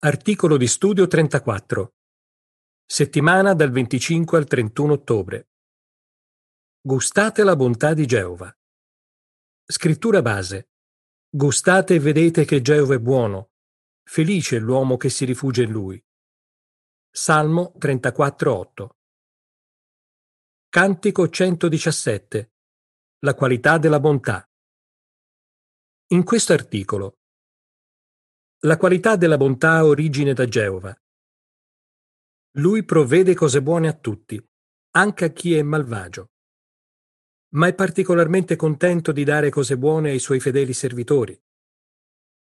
Articolo di studio 34. Settimana dal 25 al 31 ottobre. Gustate la bontà di Geova. Scrittura base. Gustate e vedete che Geova è buono. Felice l'uomo che si rifugia in lui. Salmo 34.8. Cantico 117. La qualità della bontà. In questo articolo. La qualità della bontà ha origine da Geova. Lui provvede cose buone a tutti, anche a chi è malvagio. Ma è particolarmente contento di dare cose buone ai suoi fedeli servitori.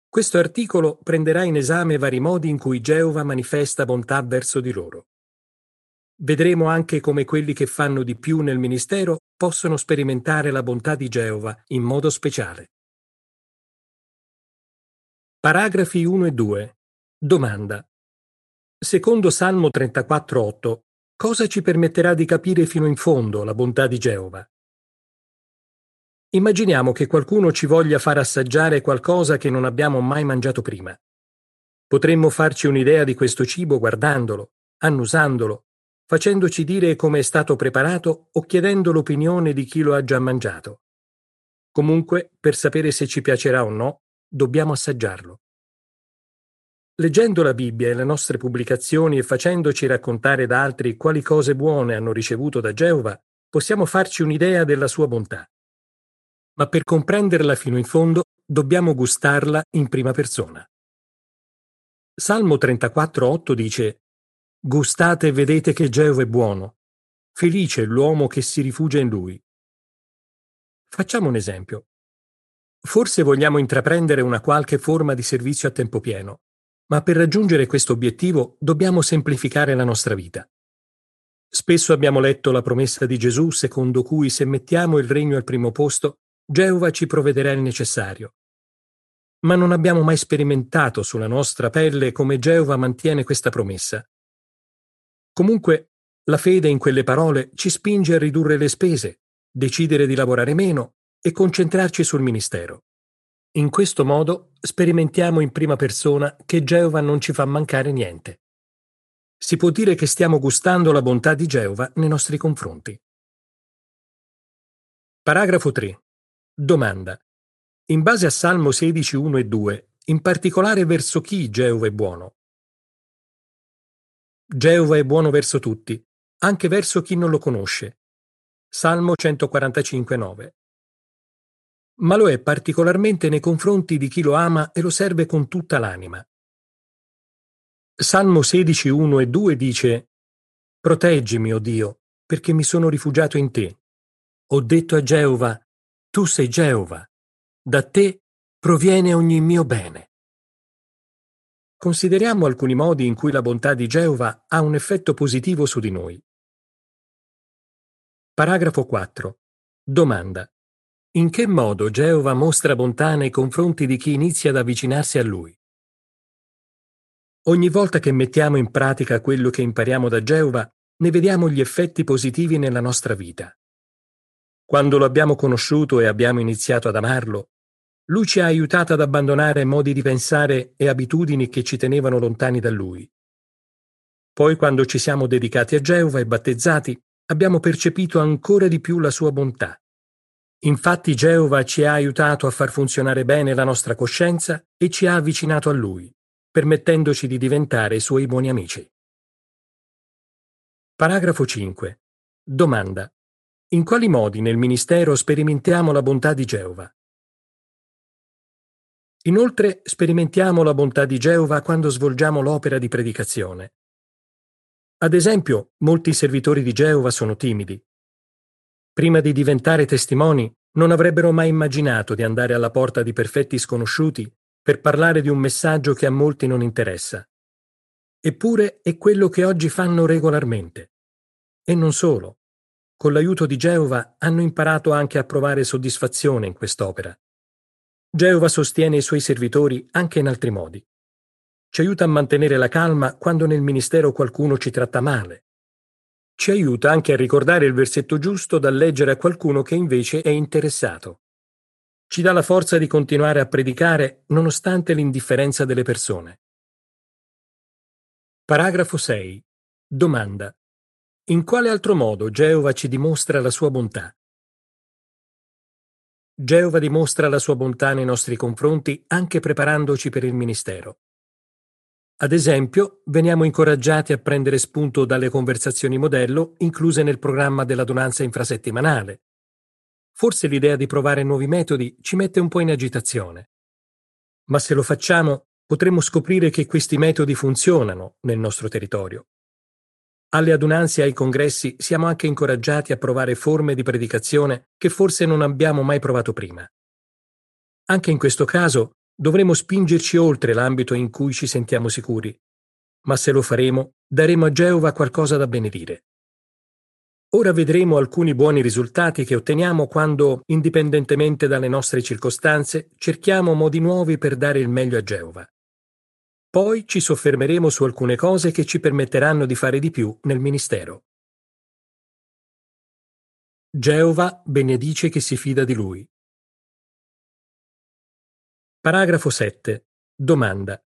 Questo articolo prenderà in esame vari modi in cui Geova manifesta bontà verso di loro. Vedremo anche come quelli che fanno di più nel ministero possono sperimentare la bontà di Geova in modo speciale. Paragrafi 1 e 2. Domanda. Secondo Salmo 34.8, cosa ci permetterà di capire fino in fondo la bontà di Geova? Immaginiamo che qualcuno ci voglia far assaggiare qualcosa che non abbiamo mai mangiato prima. Potremmo farci un'idea di questo cibo guardandolo, annusandolo, facendoci dire come è stato preparato o chiedendo l'opinione di chi lo ha già mangiato. Comunque, per sapere se ci piacerà o no, dobbiamo assaggiarlo. Leggendo la Bibbia e le nostre pubblicazioni e facendoci raccontare da altri quali cose buone hanno ricevuto da Geova, possiamo farci un'idea della sua bontà. Ma per comprenderla fino in fondo dobbiamo gustarla in prima persona. Salmo 34,8 dice: Gustate e vedete che Geova è buono. Felice l'uomo che si rifugia in lui. Facciamo un esempio. Forse vogliamo intraprendere una qualche forma di servizio a tempo pieno ma per raggiungere questo obiettivo dobbiamo semplificare la nostra vita. Spesso abbiamo letto la promessa di Gesù secondo cui se mettiamo il regno al primo posto, Geova ci provvederà il necessario. Ma non abbiamo mai sperimentato sulla nostra pelle come Geova mantiene questa promessa. Comunque, la fede in quelle parole ci spinge a ridurre le spese, decidere di lavorare meno e concentrarci sul ministero. In questo modo sperimentiamo in prima persona che Geova non ci fa mancare niente. Si può dire che stiamo gustando la bontà di Geova nei nostri confronti. Paragrafo 3. Domanda. In base a Salmo 16, 1 e 2, in particolare verso chi Geova è buono? Geova è buono verso tutti, anche verso chi non lo conosce. Salmo 145, 9 ma lo è particolarmente nei confronti di chi lo ama e lo serve con tutta l'anima. Salmo 16, 1 e 2 dice Proteggimi, o oh Dio, perché mi sono rifugiato in te. Ho detto a Geova, tu sei Geova, da te proviene ogni mio bene. Consideriamo alcuni modi in cui la bontà di Geova ha un effetto positivo su di noi. Paragrafo 4. Domanda. In che modo Geova mostra bontà nei confronti di chi inizia ad avvicinarsi a Lui? Ogni volta che mettiamo in pratica quello che impariamo da Geova, ne vediamo gli effetti positivi nella nostra vita. Quando lo abbiamo conosciuto e abbiamo iniziato ad amarlo, lui ci ha aiutato ad abbandonare modi di pensare e abitudini che ci tenevano lontani da lui. Poi, quando ci siamo dedicati a Geova e battezzati, abbiamo percepito ancora di più la sua bontà. Infatti Geova ci ha aiutato a far funzionare bene la nostra coscienza e ci ha avvicinato a Lui, permettendoci di diventare suoi buoni amici. Paragrafo 5. Domanda. In quali modi nel ministero sperimentiamo la bontà di Geova? Inoltre sperimentiamo la bontà di Geova quando svolgiamo l'opera di predicazione. Ad esempio, molti servitori di Geova sono timidi Prima di diventare testimoni, non avrebbero mai immaginato di andare alla porta di perfetti sconosciuti per parlare di un messaggio che a molti non interessa. Eppure è quello che oggi fanno regolarmente. E non solo. Con l'aiuto di Geova hanno imparato anche a provare soddisfazione in quest'opera. Geova sostiene i suoi servitori anche in altri modi. Ci aiuta a mantenere la calma quando nel ministero qualcuno ci tratta male, ci aiuta anche a ricordare il versetto giusto da leggere a qualcuno che invece è interessato. Ci dà la forza di continuare a predicare nonostante l'indifferenza delle persone. Paragrafo 6. Domanda. In quale altro modo Geova ci dimostra la sua bontà? Geova dimostra la sua bontà nei nostri confronti anche preparandoci per il ministero. Ad esempio, veniamo incoraggiati a prendere spunto dalle conversazioni modello incluse nel programma dell'adunanza infrasettimanale. Forse l'idea di provare nuovi metodi ci mette un po' in agitazione. Ma se lo facciamo, potremo scoprire che questi metodi funzionano nel nostro territorio. Alle adunanze e ai congressi siamo anche incoraggiati a provare forme di predicazione che forse non abbiamo mai provato prima. Anche in questo caso dovremo spingerci oltre l'ambito in cui ci sentiamo sicuri, ma se lo faremo daremo a Geova qualcosa da benedire. Ora vedremo alcuni buoni risultati che otteniamo quando, indipendentemente dalle nostre circostanze, cerchiamo modi nuovi per dare il meglio a Geova. Poi ci soffermeremo su alcune cose che ci permetteranno di fare di più nel ministero. Geova benedice chi si fida di lui. Paragrafo 7. Domanda.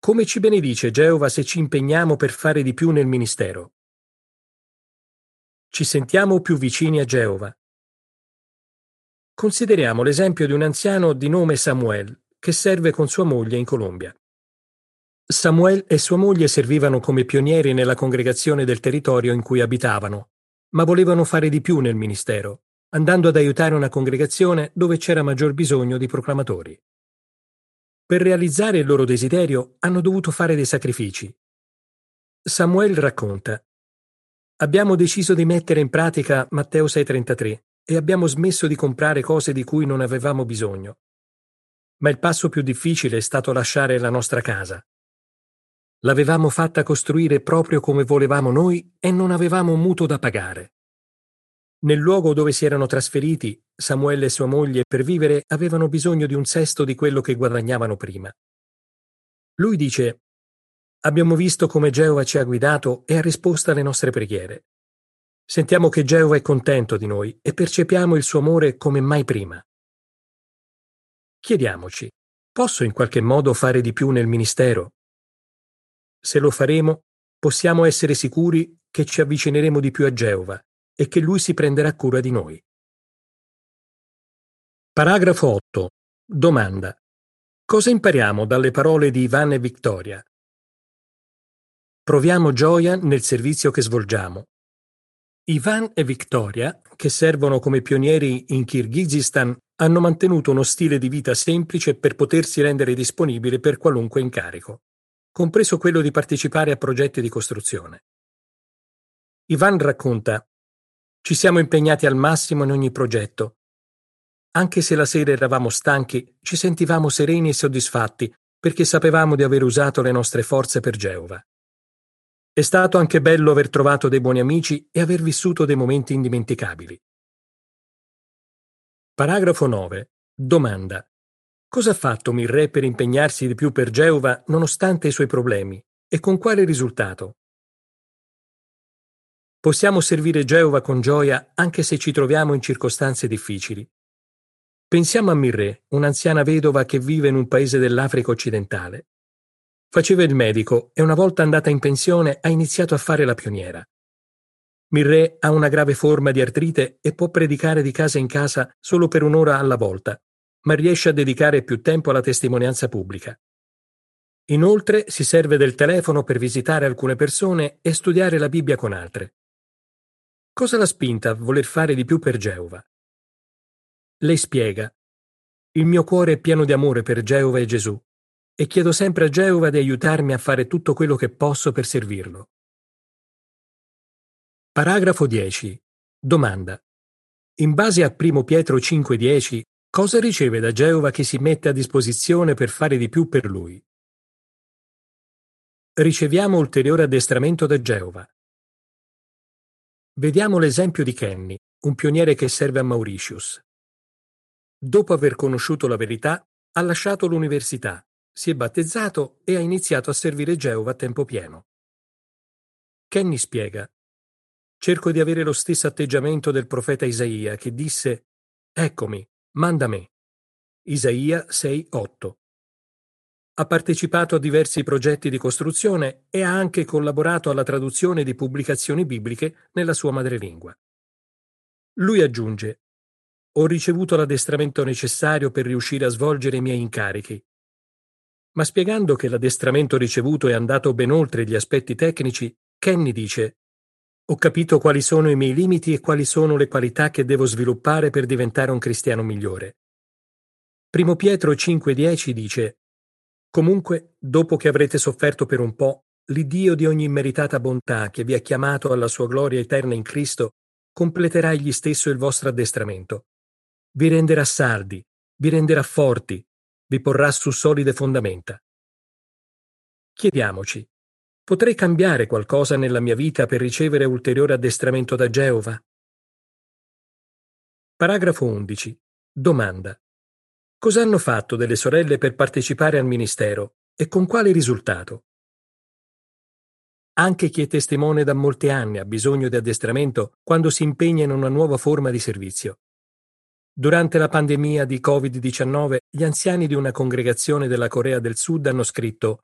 Come ci benedice Geova se ci impegniamo per fare di più nel ministero? Ci sentiamo più vicini a Geova. Consideriamo l'esempio di un anziano di nome Samuel che serve con sua moglie in Colombia. Samuel e sua moglie servivano come pionieri nella congregazione del territorio in cui abitavano, ma volevano fare di più nel ministero, andando ad aiutare una congregazione dove c'era maggior bisogno di proclamatori. Per realizzare il loro desiderio hanno dovuto fare dei sacrifici. Samuel racconta Abbiamo deciso di mettere in pratica Matteo 6:33 e abbiamo smesso di comprare cose di cui non avevamo bisogno. Ma il passo più difficile è stato lasciare la nostra casa. L'avevamo fatta costruire proprio come volevamo noi e non avevamo mutuo da pagare. Nel luogo dove si erano trasferiti, Samuele e sua moglie per vivere avevano bisogno di un sesto di quello che guadagnavano prima. Lui dice, Abbiamo visto come Geova ci ha guidato e ha risposto alle nostre preghiere. Sentiamo che Geova è contento di noi e percepiamo il suo amore come mai prima. Chiediamoci, posso in qualche modo fare di più nel ministero? Se lo faremo, possiamo essere sicuri che ci avvicineremo di più a Geova e che Lui si prenderà cura di noi. Paragrafo 8. Domanda. Cosa impariamo dalle parole di Ivan e Vittoria? Proviamo gioia nel servizio che svolgiamo. Ivan e Victoria, che servono come pionieri in Kirghizistan, hanno mantenuto uno stile di vita semplice per potersi rendere disponibili per qualunque incarico compreso quello di partecipare a progetti di costruzione. Ivan racconta Ci siamo impegnati al massimo in ogni progetto. Anche se la sera eravamo stanchi, ci sentivamo sereni e soddisfatti perché sapevamo di aver usato le nostre forze per Geova. È stato anche bello aver trovato dei buoni amici e aver vissuto dei momenti indimenticabili. Paragrafo 9. Domanda. Cosa ha fatto Mirre per impegnarsi di più per Geova nonostante i suoi problemi e con quale risultato? Possiamo servire Geova con gioia anche se ci troviamo in circostanze difficili. Pensiamo a Mirre, un'anziana vedova che vive in un paese dell'Africa occidentale. Faceva il medico e una volta andata in pensione ha iniziato a fare la pioniera. Mirre ha una grave forma di artrite e può predicare di casa in casa solo per un'ora alla volta, ma riesce a dedicare più tempo alla testimonianza pubblica. Inoltre si serve del telefono per visitare alcune persone e studiare la Bibbia con altre. Cosa l'ha spinta a voler fare di più per Geova? Lei spiega, il mio cuore è pieno di amore per Geova e Gesù e chiedo sempre a Geova di aiutarmi a fare tutto quello che posso per servirlo. Paragrafo 10. Domanda. In base a 1 Pietro 5:10 Cosa riceve da Geova che si mette a disposizione per fare di più per lui? Riceviamo ulteriore addestramento da Geova. Vediamo l'esempio di Kenny, un pioniere che serve a Mauritius. Dopo aver conosciuto la verità, ha lasciato l'università, si è battezzato e ha iniziato a servire Geova a tempo pieno. Kenny spiega: Cerco di avere lo stesso atteggiamento del profeta Isaia che disse: Eccomi, manda me. Isaia 6:8 ha partecipato a diversi progetti di costruzione e ha anche collaborato alla traduzione di pubblicazioni bibliche nella sua madrelingua. Lui aggiunge Ho ricevuto l'addestramento necessario per riuscire a svolgere i miei incarichi. Ma spiegando che l'addestramento ricevuto è andato ben oltre gli aspetti tecnici, Kenny dice ho capito quali sono i miei limiti e quali sono le qualità che devo sviluppare per diventare un cristiano migliore. Primo Pietro 5:10 dice Comunque, dopo che avrete sofferto per un po', l'Iddio di ogni immeritata bontà che vi ha chiamato alla sua gloria eterna in Cristo completerà egli stesso il vostro addestramento. Vi renderà saldi, vi renderà forti, vi porrà su solide fondamenta. Chiediamoci, Potrei cambiare qualcosa nella mia vita per ricevere ulteriore addestramento da Geova? Paragrafo 11. Domanda. Cosa hanno fatto delle sorelle per partecipare al ministero e con quale risultato? Anche chi è testimone da molti anni ha bisogno di addestramento quando si impegna in una nuova forma di servizio. Durante la pandemia di Covid-19, gli anziani di una congregazione della Corea del Sud hanno scritto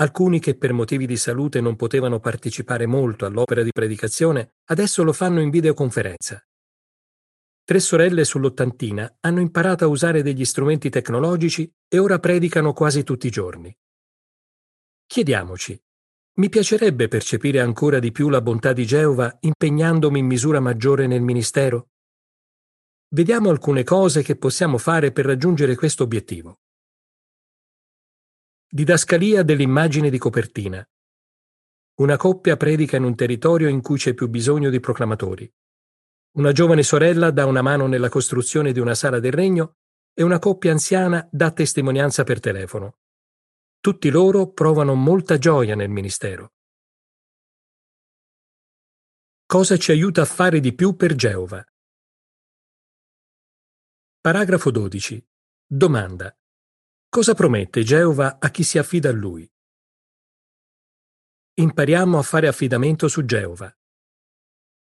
Alcuni che per motivi di salute non potevano partecipare molto all'opera di predicazione, adesso lo fanno in videoconferenza. Tre sorelle sull'ottantina hanno imparato a usare degli strumenti tecnologici e ora predicano quasi tutti i giorni. Chiediamoci, mi piacerebbe percepire ancora di più la bontà di Geova impegnandomi in misura maggiore nel ministero? Vediamo alcune cose che possiamo fare per raggiungere questo obiettivo. Didascalia dell'immagine di copertina. Una coppia predica in un territorio in cui c'è più bisogno di proclamatori. Una giovane sorella dà una mano nella costruzione di una sala del regno e una coppia anziana dà testimonianza per telefono. Tutti loro provano molta gioia nel ministero. Cosa ci aiuta a fare di più per Geova? Paragrafo 12. Domanda. Cosa promette Geova a chi si affida a lui? Impariamo a fare affidamento su Geova.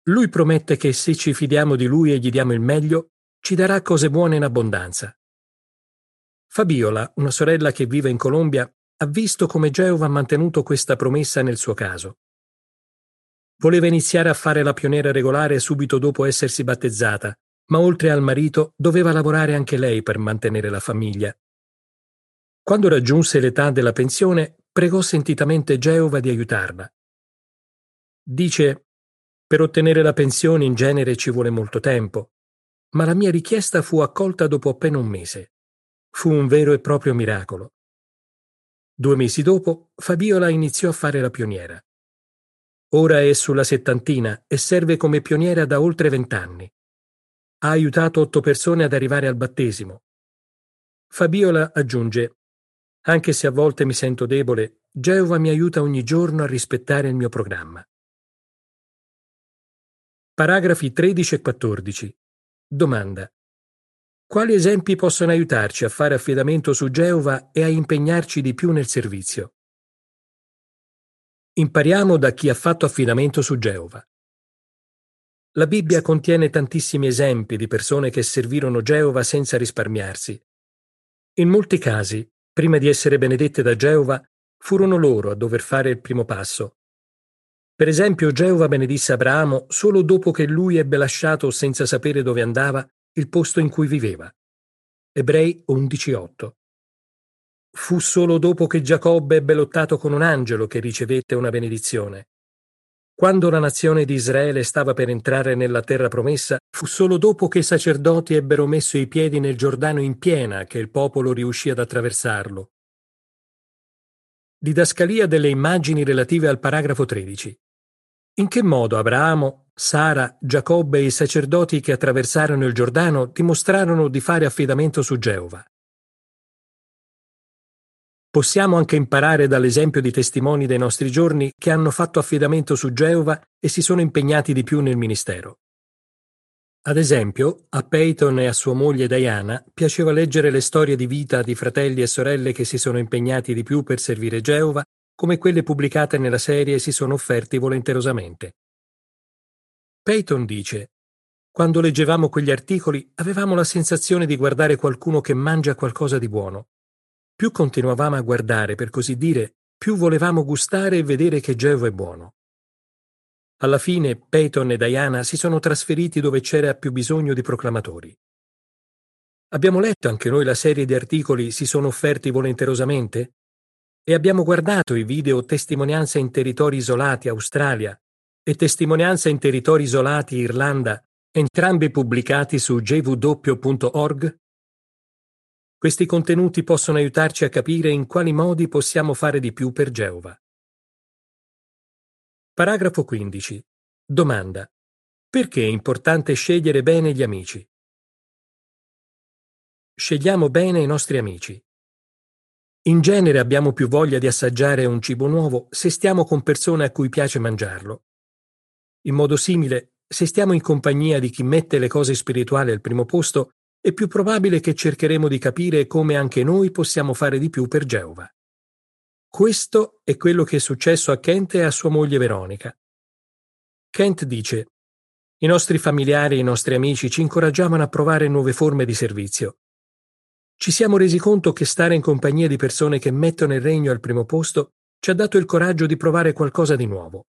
Lui promette che se ci fidiamo di lui e gli diamo il meglio, ci darà cose buone in abbondanza. Fabiola, una sorella che vive in Colombia, ha visto come Geova ha mantenuto questa promessa nel suo caso. Voleva iniziare a fare la pioniera regolare subito dopo essersi battezzata, ma oltre al marito doveva lavorare anche lei per mantenere la famiglia. Quando raggiunse l'età della pensione, pregò sentitamente Geova di aiutarla. Dice, per ottenere la pensione in genere ci vuole molto tempo, ma la mia richiesta fu accolta dopo appena un mese. Fu un vero e proprio miracolo. Due mesi dopo, Fabiola iniziò a fare la pioniera. Ora è sulla settantina e serve come pioniera da oltre vent'anni. Ha aiutato otto persone ad arrivare al battesimo. Fabiola aggiunge anche se a volte mi sento debole, Geova mi aiuta ogni giorno a rispettare il mio programma. Paragrafi 13 e 14. Domanda. Quali esempi possono aiutarci a fare affidamento su Geova e a impegnarci di più nel servizio? Impariamo da chi ha fatto affidamento su Geova. La Bibbia contiene tantissimi esempi di persone che servirono Geova senza risparmiarsi. In molti casi prima di essere benedette da Geova, furono loro a dover fare il primo passo. Per esempio, Geova benedisse Abramo solo dopo che lui ebbe lasciato, senza sapere dove andava, il posto in cui viveva. Ebrei 11.8. Fu solo dopo che Giacobbe ebbe lottato con un angelo che ricevette una benedizione. Quando la nazione di Israele stava per entrare nella terra promessa, fu solo dopo che i sacerdoti ebbero messo i piedi nel Giordano in piena che il popolo riuscì ad attraversarlo. Didascalia delle immagini relative al paragrafo 13. In che modo Abramo, Sara, Giacobbe e i sacerdoti che attraversarono il Giordano dimostrarono di fare affidamento su Geova? Possiamo anche imparare dall'esempio di testimoni dei nostri giorni che hanno fatto affidamento su Geova e si sono impegnati di più nel ministero. Ad esempio, a Peyton e a sua moglie Diana piaceva leggere le storie di vita di fratelli e sorelle che si sono impegnati di più per servire Geova, come quelle pubblicate nella serie si sono offerti volenterosamente. Peyton dice quando leggevamo quegli articoli avevamo la sensazione di guardare qualcuno che mangia qualcosa di buono. più continuavamo a guardare, per così dire, più volevamo gustare e vedere che Geova è buono. Alla fine Peyton e Diana si sono trasferiti dove c'era più bisogno di proclamatori. Abbiamo letto anche noi la serie di articoli Si sono offerti volenterosamente? E abbiamo guardato i video Testimonianza in territori isolati Australia e Testimonianza in territori isolati Irlanda, entrambi pubblicati su jw.org? Questi contenuti possono aiutarci a capire in quali modi possiamo fare di più per Geova. Paragrafo 15. Domanda. Perché è importante scegliere bene gli amici? Scegliamo bene i nostri amici. In genere abbiamo più voglia di assaggiare un cibo nuovo se stiamo con persone a cui piace mangiarlo. In modo simile, se stiamo in compagnia di chi mette le cose spirituali al primo posto, è più probabile che cercheremo di capire come anche noi possiamo fare di più per Geova. Questo è quello che è successo a Kent e a sua moglie Veronica. Kent dice I nostri familiari e i nostri amici ci incoraggiavano a provare nuove forme di servizio. Ci siamo resi conto che stare in compagnia di persone che mettono il regno al primo posto ci ha dato il coraggio di provare qualcosa di nuovo.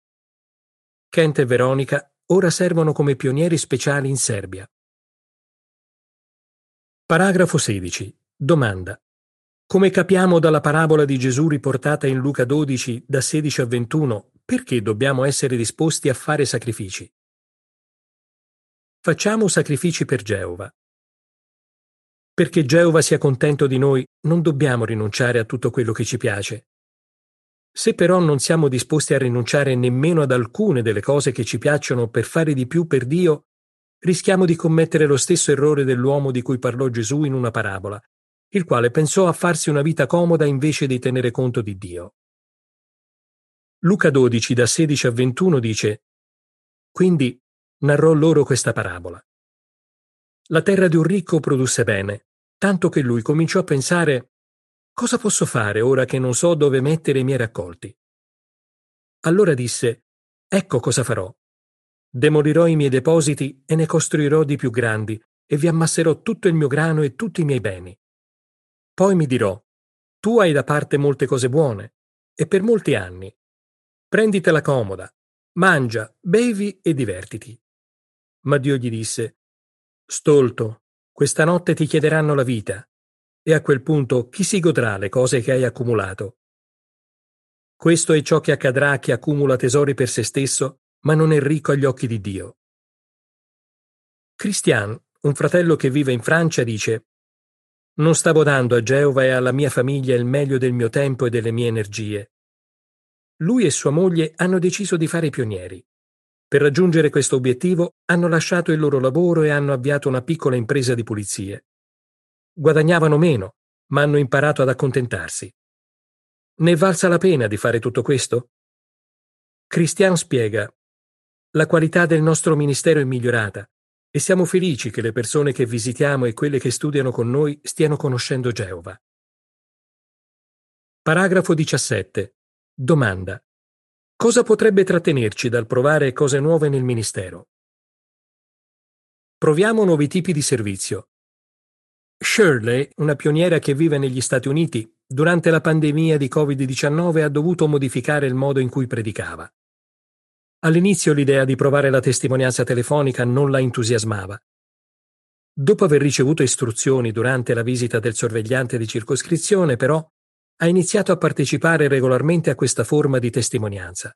Kent e Veronica ora servono come pionieri speciali in Serbia. Paragrafo 16. Domanda. Come capiamo dalla parabola di Gesù riportata in Luca 12 da 16 a 21, perché dobbiamo essere disposti a fare sacrifici? Facciamo sacrifici per Geova. Perché Geova sia contento di noi, non dobbiamo rinunciare a tutto quello che ci piace. Se però non siamo disposti a rinunciare nemmeno ad alcune delle cose che ci piacciono per fare di più per Dio, rischiamo di commettere lo stesso errore dell'uomo di cui parlò Gesù in una parabola, il quale pensò a farsi una vita comoda invece di tenere conto di Dio. Luca 12 da 16 a 21 dice Quindi narrò loro questa parabola. La terra di un ricco produsse bene, tanto che lui cominciò a pensare Cosa posso fare ora che non so dove mettere i miei raccolti? Allora disse Ecco cosa farò. Demolirò i miei depositi e ne costruirò di più grandi, e vi ammasserò tutto il mio grano e tutti i miei beni. Poi mi dirò, tu hai da parte molte cose buone, e per molti anni. Prenditela comoda, mangia, bevi e divertiti. Ma Dio gli disse, Stolto, questa notte ti chiederanno la vita, e a quel punto chi si godrà le cose che hai accumulato? Questo è ciò che accadrà a chi accumula tesori per se stesso, ma non è ricco agli occhi di Dio. Christian, un fratello che vive in Francia, dice non stavo dando a Geova e alla mia famiglia il meglio del mio tempo e delle mie energie. Lui e sua moglie hanno deciso di fare i pionieri. Per raggiungere questo obiettivo hanno lasciato il loro lavoro e hanno avviato una piccola impresa di pulizie. Guadagnavano meno, ma hanno imparato ad accontentarsi. Ne è valsa la pena di fare tutto questo? Christian spiega, la qualità del nostro ministero è migliorata e siamo felici che le persone che visitiamo e quelle che studiano con noi stiano conoscendo Geova. Paragrafo 17. Domanda. Cosa potrebbe trattenerci dal provare cose nuove nel ministero? Proviamo nuovi tipi di servizio. Shirley, una pioniera che vive negli Stati Uniti, durante la pandemia di Covid-19 ha dovuto modificare il modo in cui predicava. All'inizio l'idea di provare la testimonianza telefonica non la entusiasmava. Dopo aver ricevuto istruzioni durante la visita del sorvegliante di circoscrizione, però, ha iniziato a partecipare regolarmente a questa forma di testimonianza.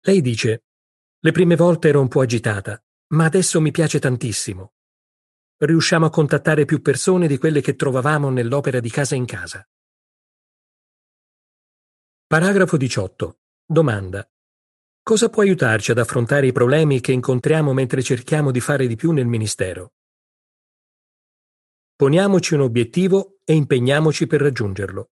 Lei dice, le prime volte ero un po' agitata, ma adesso mi piace tantissimo. Riusciamo a contattare più persone di quelle che trovavamo nell'opera di casa in casa. Paragrafo 18. Domanda. Cosa può aiutarci ad affrontare i problemi che incontriamo mentre cerchiamo di fare di più nel Ministero? Poniamoci un obiettivo e impegniamoci per raggiungerlo.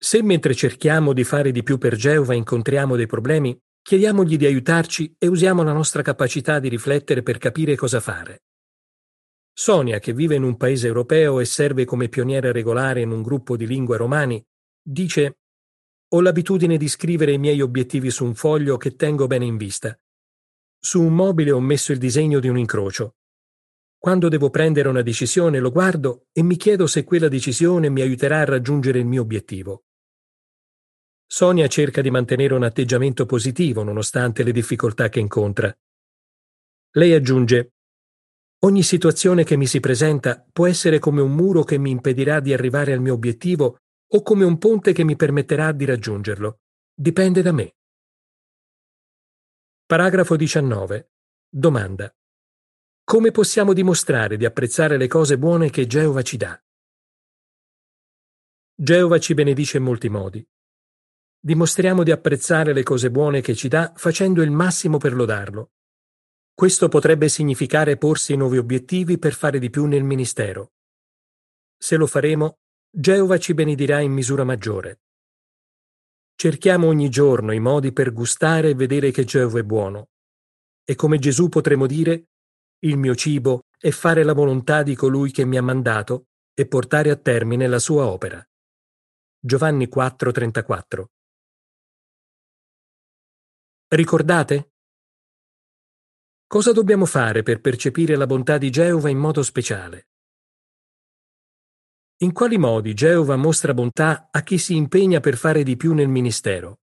Se mentre cerchiamo di fare di più per Geova incontriamo dei problemi, chiediamogli di aiutarci e usiamo la nostra capacità di riflettere per capire cosa fare. Sonia, che vive in un paese europeo e serve come pioniera regolare in un gruppo di lingue romani, dice ho l'abitudine di scrivere i miei obiettivi su un foglio che tengo bene in vista. Su un mobile ho messo il disegno di un incrocio. Quando devo prendere una decisione lo guardo e mi chiedo se quella decisione mi aiuterà a raggiungere il mio obiettivo. Sonia cerca di mantenere un atteggiamento positivo nonostante le difficoltà che incontra. Lei aggiunge Ogni situazione che mi si presenta può essere come un muro che mi impedirà di arrivare al mio obiettivo o come un ponte che mi permetterà di raggiungerlo. Dipende da me. Paragrafo 19. Domanda. Come possiamo dimostrare di apprezzare le cose buone che Geova ci dà? Geova ci benedice in molti modi. Dimostriamo di apprezzare le cose buone che ci dà facendo il massimo per lodarlo. Questo potrebbe significare porsi nuovi obiettivi per fare di più nel ministero. Se lo faremo, Geova ci benedirà in misura maggiore. Cerchiamo ogni giorno i modi per gustare e vedere che Geova è buono. E come Gesù potremo dire, il mio cibo è fare la volontà di colui che mi ha mandato e portare a termine la sua opera. Giovanni 4:34 Ricordate? Cosa dobbiamo fare per percepire la bontà di Geova in modo speciale? In quali modi Geova mostra bontà a chi si impegna per fare di più nel ministero?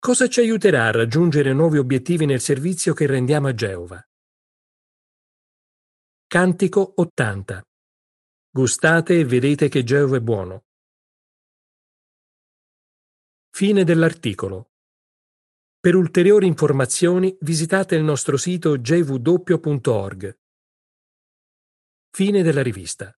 Cosa ci aiuterà a raggiungere nuovi obiettivi nel servizio che rendiamo a Geova? Cantico 80 Gustate e vedete che Geova è buono. Fine dell'articolo. Per ulteriori informazioni visitate il nostro sito jw.org. Fine della rivista.